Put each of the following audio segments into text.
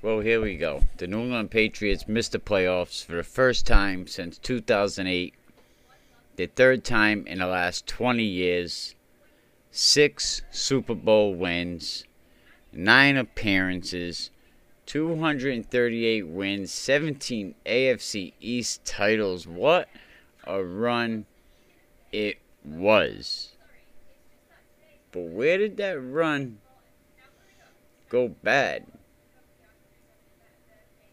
Well, here we go. The New England Patriots missed the playoffs for the first time since 2008, the third time in the last 20 years, six Super Bowl wins, nine appearances, 238 wins, 17 AFC East titles. What a run it was. But where did that run go bad?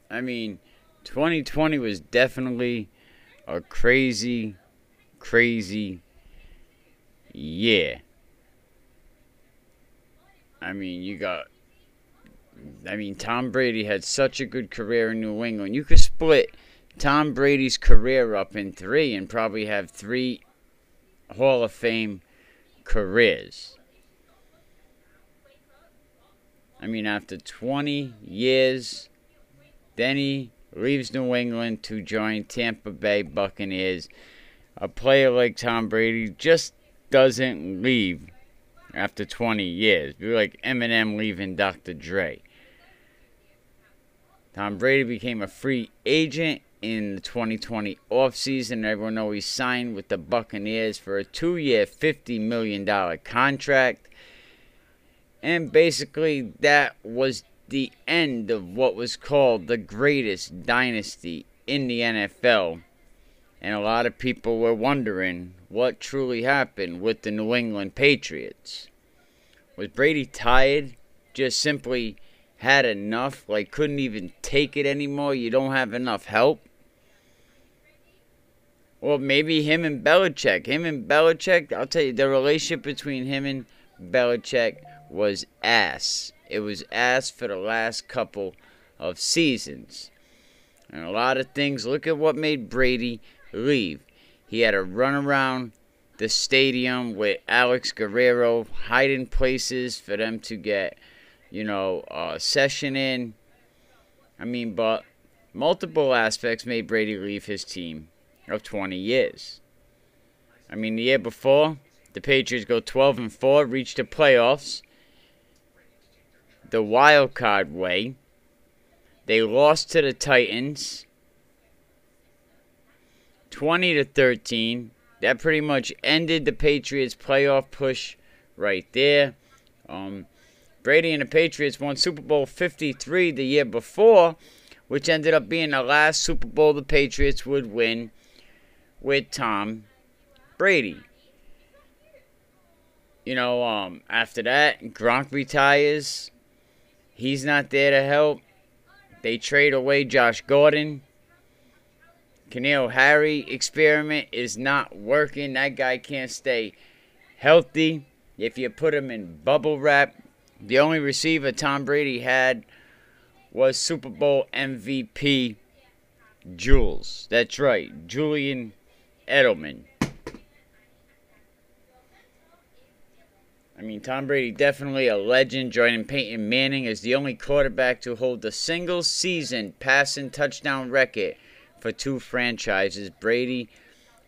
I mean, 2020 was definitely a crazy, crazy year. I mean, you got. I mean, Tom Brady had such a good career in New England. You could split Tom Brady's career up in three and probably have three Hall of Fame careers. I mean, after 20 years then he leaves New England to join Tampa Bay Buccaneers. A player like Tom Brady just doesn't leave after 20 years. Be like Eminem leaving Dr. Dre. Tom Brady became a free agent in the 2020 offseason. Everyone knows he signed with the Buccaneers for a two year, $50 million contract. And basically, that was the end of what was called the greatest dynasty in the NFL. And a lot of people were wondering what truly happened with the New England Patriots. Was Brady tired? Just simply had enough? Like, couldn't even take it anymore? You don't have enough help? Or maybe him and Belichick. Him and Belichick, I'll tell you, the relationship between him and Belichick was ass. It was asked for the last couple of seasons. And a lot of things, look at what made Brady leave. He had to run around the stadium with Alex Guerrero, hiding places for them to get, you know, a session in. I mean, but multiple aspects made Brady leave his team of 20 years. I mean, the year before, the Patriots go 12 and 4, reach the playoffs the wild card way. They lost to the Titans 20 to 13. That pretty much ended the Patriots playoff push right there. Um, Brady and the Patriots won Super Bowl 53 the year before, which ended up being the last Super Bowl the Patriots would win with Tom Brady. You know, um, after that, Gronk retires. He's not there to help. They trade away Josh Gordon. N'Keal Harry experiment is not working. That guy can't stay healthy. If you put him in bubble wrap, the only receiver Tom Brady had was Super Bowl MVP Jules. That's right, Julian Edelman. I mean, Tom Brady definitely a legend, joining Peyton Manning as the only quarterback to hold the single season passing touchdown record for two franchises. Brady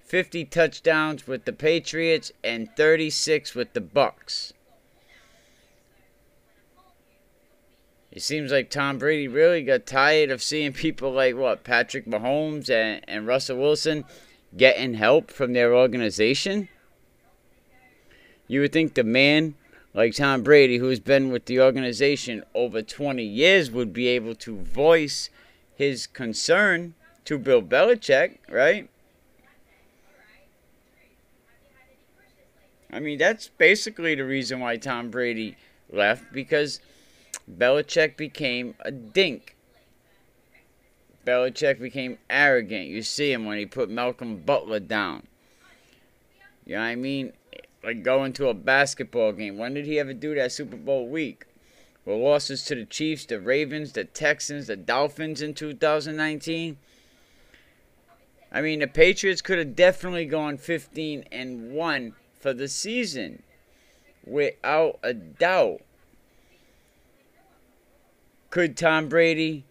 50 touchdowns with the Patriots and 36 with the Bucs. It seems like Tom Brady really got tired of seeing people like what Patrick Mahomes and, and Russell Wilson getting help from their organization. You would think the man like Tom Brady, who's been with the organization over 20 years, would be able to voice his concern to Bill Belichick, right? I mean, that's basically the reason why Tom Brady left because Belichick became a dink. Belichick became arrogant. You see him when he put Malcolm Butler down. You know what I mean? Like going to a basketball game. When did he ever do that Super Bowl week? Well, losses to the Chiefs, the Ravens, the Texans, the Dolphins in 2019. I mean, the Patriots could have definitely gone 15 and 1 for the season without a doubt. Could Tom Brady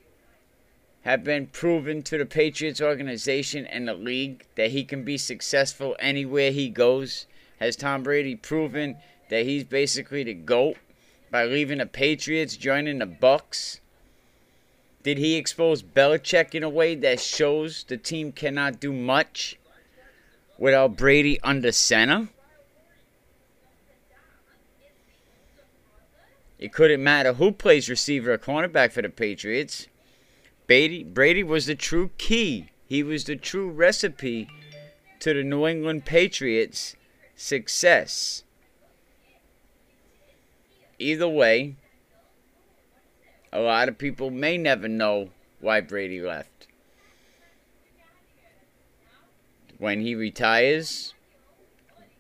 have been proven to the Patriots organization and the league that he can be successful anywhere he goes? Has Tom Brady proven that he's basically the GOAT by leaving the Patriots, joining the Bucs? Did he expose Belichick in a way that shows the team cannot do much without Brady under center? It couldn't matter who plays receiver or cornerback for the Patriots. Brady, Brady was the true key. He was the true recipe to the New England Patriots' success. Either way, a lot of people may never know why Brady left. When he retires,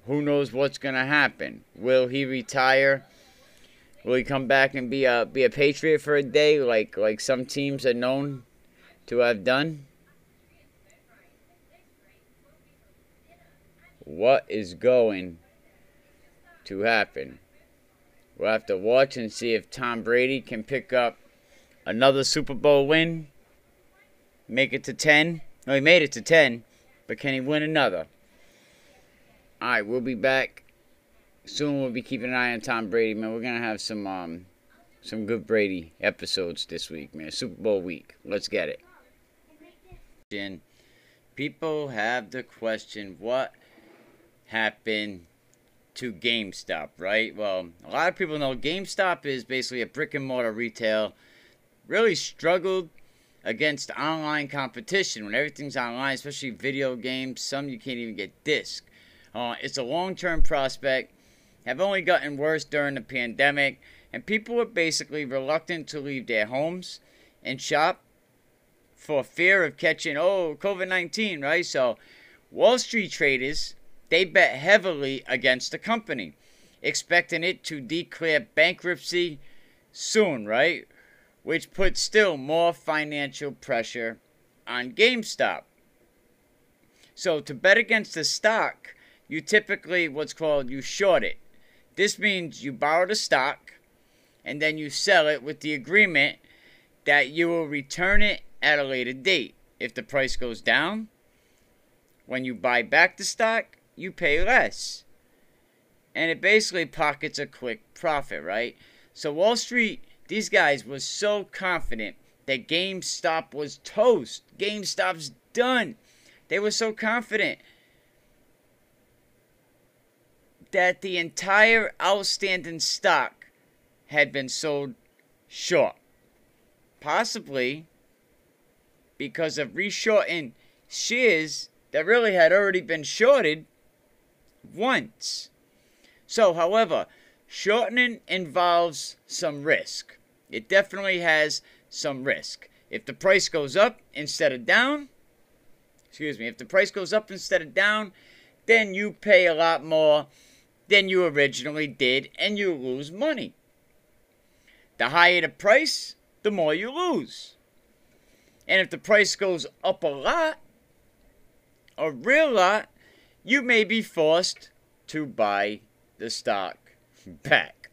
who knows what's going to happen? Will he retire? Will he come back and be a be a Patriot for a day like like some teams are known to have done? What is going to happen? We'll have to watch and see if Tom Brady can pick up another Super Bowl win, make it to 10. No, he made it to 10, but can he win another? All right, we'll be back soon. We'll be keeping an eye on Tom Brady, man. We're gonna have some um some good Brady episodes this week, man. Super Bowl week. Let's get it. People have the question, what happened to GameStop, right? Well, a lot of people know GameStop is basically a brick and mortar retail. Really struggled against online competition when everything's online, especially video games. Some you can't even get disc. Uh, it's a long term prospect. Have only gotten worse during the pandemic, and people are basically reluctant to leave their homes and shop for fear of catching oh COVID nineteen, right? So, Wall Street traders they bet heavily against the company, expecting it to declare bankruptcy soon, right? Which puts still more financial pressure on GameStop. So to bet against the stock, you typically what's called you short it. This means you borrow the stock and then you sell it with the agreement that you will return it at a later date. If the price goes down, when you buy back the stock, you pay less. And it basically pockets a quick profit, right? So Wall Street, these guys was so confident that GameStop was toast. GameStop's done. They were so confident that the entire outstanding stock had been sold short. Possibly because of reshorting shares that really had already been shorted once. So, however, shortening involves some risk. It definitely has some risk. If the price goes up instead of down, excuse me, if the price goes up instead of down, then you pay a lot more than you originally did and you lose money. The higher the price, the more you lose. And if the price goes up a lot, a real lot, you may be forced to buy the stock back.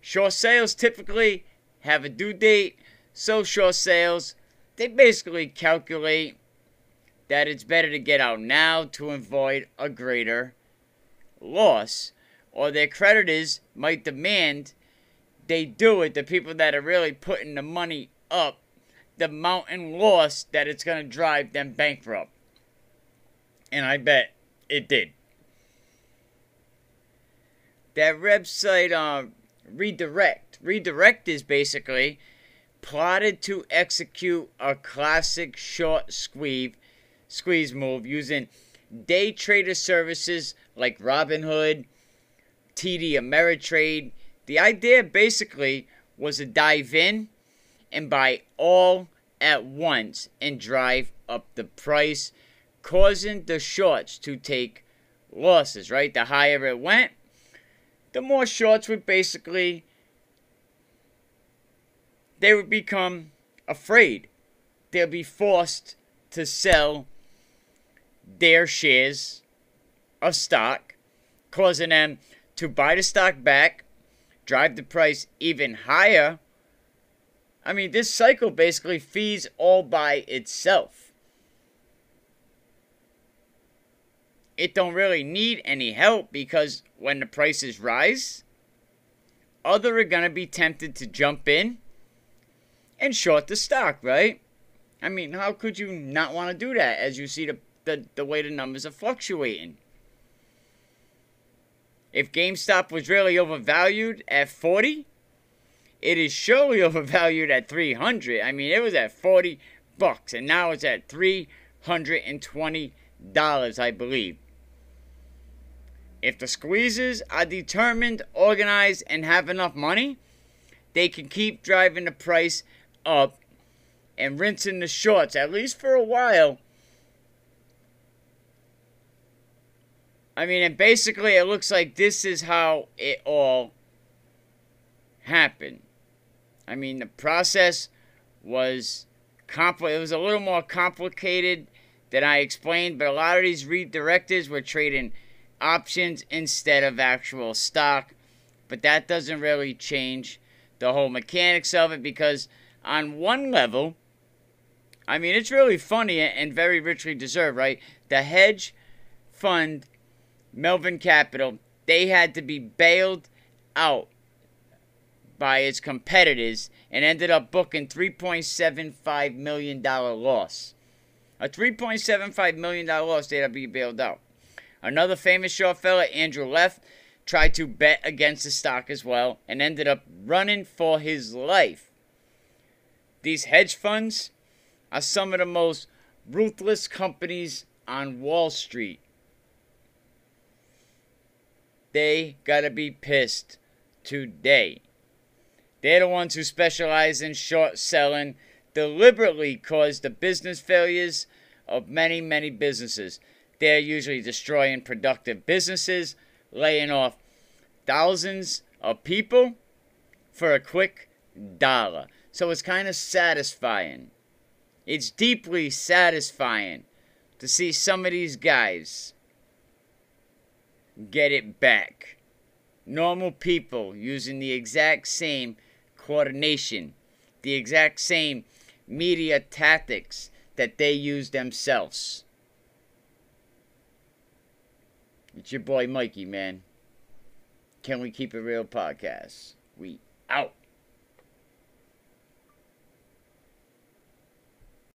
Short sales typically have a due date, so short sales, they basically calculate that it's better to get out now to avoid a greater loss, or their creditors might demand they do it, the people that are really putting the money up, the mountain loss that it's going to drive them bankrupt and I bet it did. That website, uh, Reddit. Reddit is basically plotted to execute a classic short squeeze squeeze move using day trader services like Robinhood, TD Ameritrade. The idea basically was to dive in and buy all at once and drive up the price causing the shorts to take losses, right? The higher it went, the more shorts would basically they would become afraid. They'll be forced to sell their shares of stock, causing them to buy the stock back, drive the price even higher. I mean, this cycle basically feeds all by itself. It don't really need any help because when the prices rise, other are going to be tempted to jump in and short the stock, right? I mean, how could you not want to do that as you see the, the, the way the numbers are fluctuating? If GameStop was really overvalued at 40, it is surely overvalued at 300. I mean, it was at 40 bucks and now it's at 320 dollars, I believe. If the squeezes are determined, organized, and have enough money, they can keep driving the price up and rinsing the shorts, at least for a while. I mean, and basically, it looks like this is how it all happened. I mean, the process was compl- It was a little more complicated than I explained, but a lot of these Redditors were trading options instead of actual stock. But that doesn't really change the whole mechanics of it because, on one level, I mean, it's really funny and very richly deserved, right? The hedge fund, Melvin Capital, they had to be bailed out by its competitors and ended up booking $3.75 million loss. A $3.75 million loss, they had to be bailed out. Another famous short fella, Andrew Left, tried to bet against the stock as well and ended up running for his life. These hedge funds are some of the most ruthless companies on Wall Street. They gotta be pissed today. They're the ones who specialize in short selling, deliberately cause the business failures of many, many businesses. They're usually destroying productive businesses, laying off thousands of people for a quick dollar. So it's kind of satisfying. It's deeply satisfying to see some of these guys get it back. Normal people using the exact same coordination, the exact same media tactics that they use themselves. It's your boy Mikey, man. Can we keep it real podcast? We out.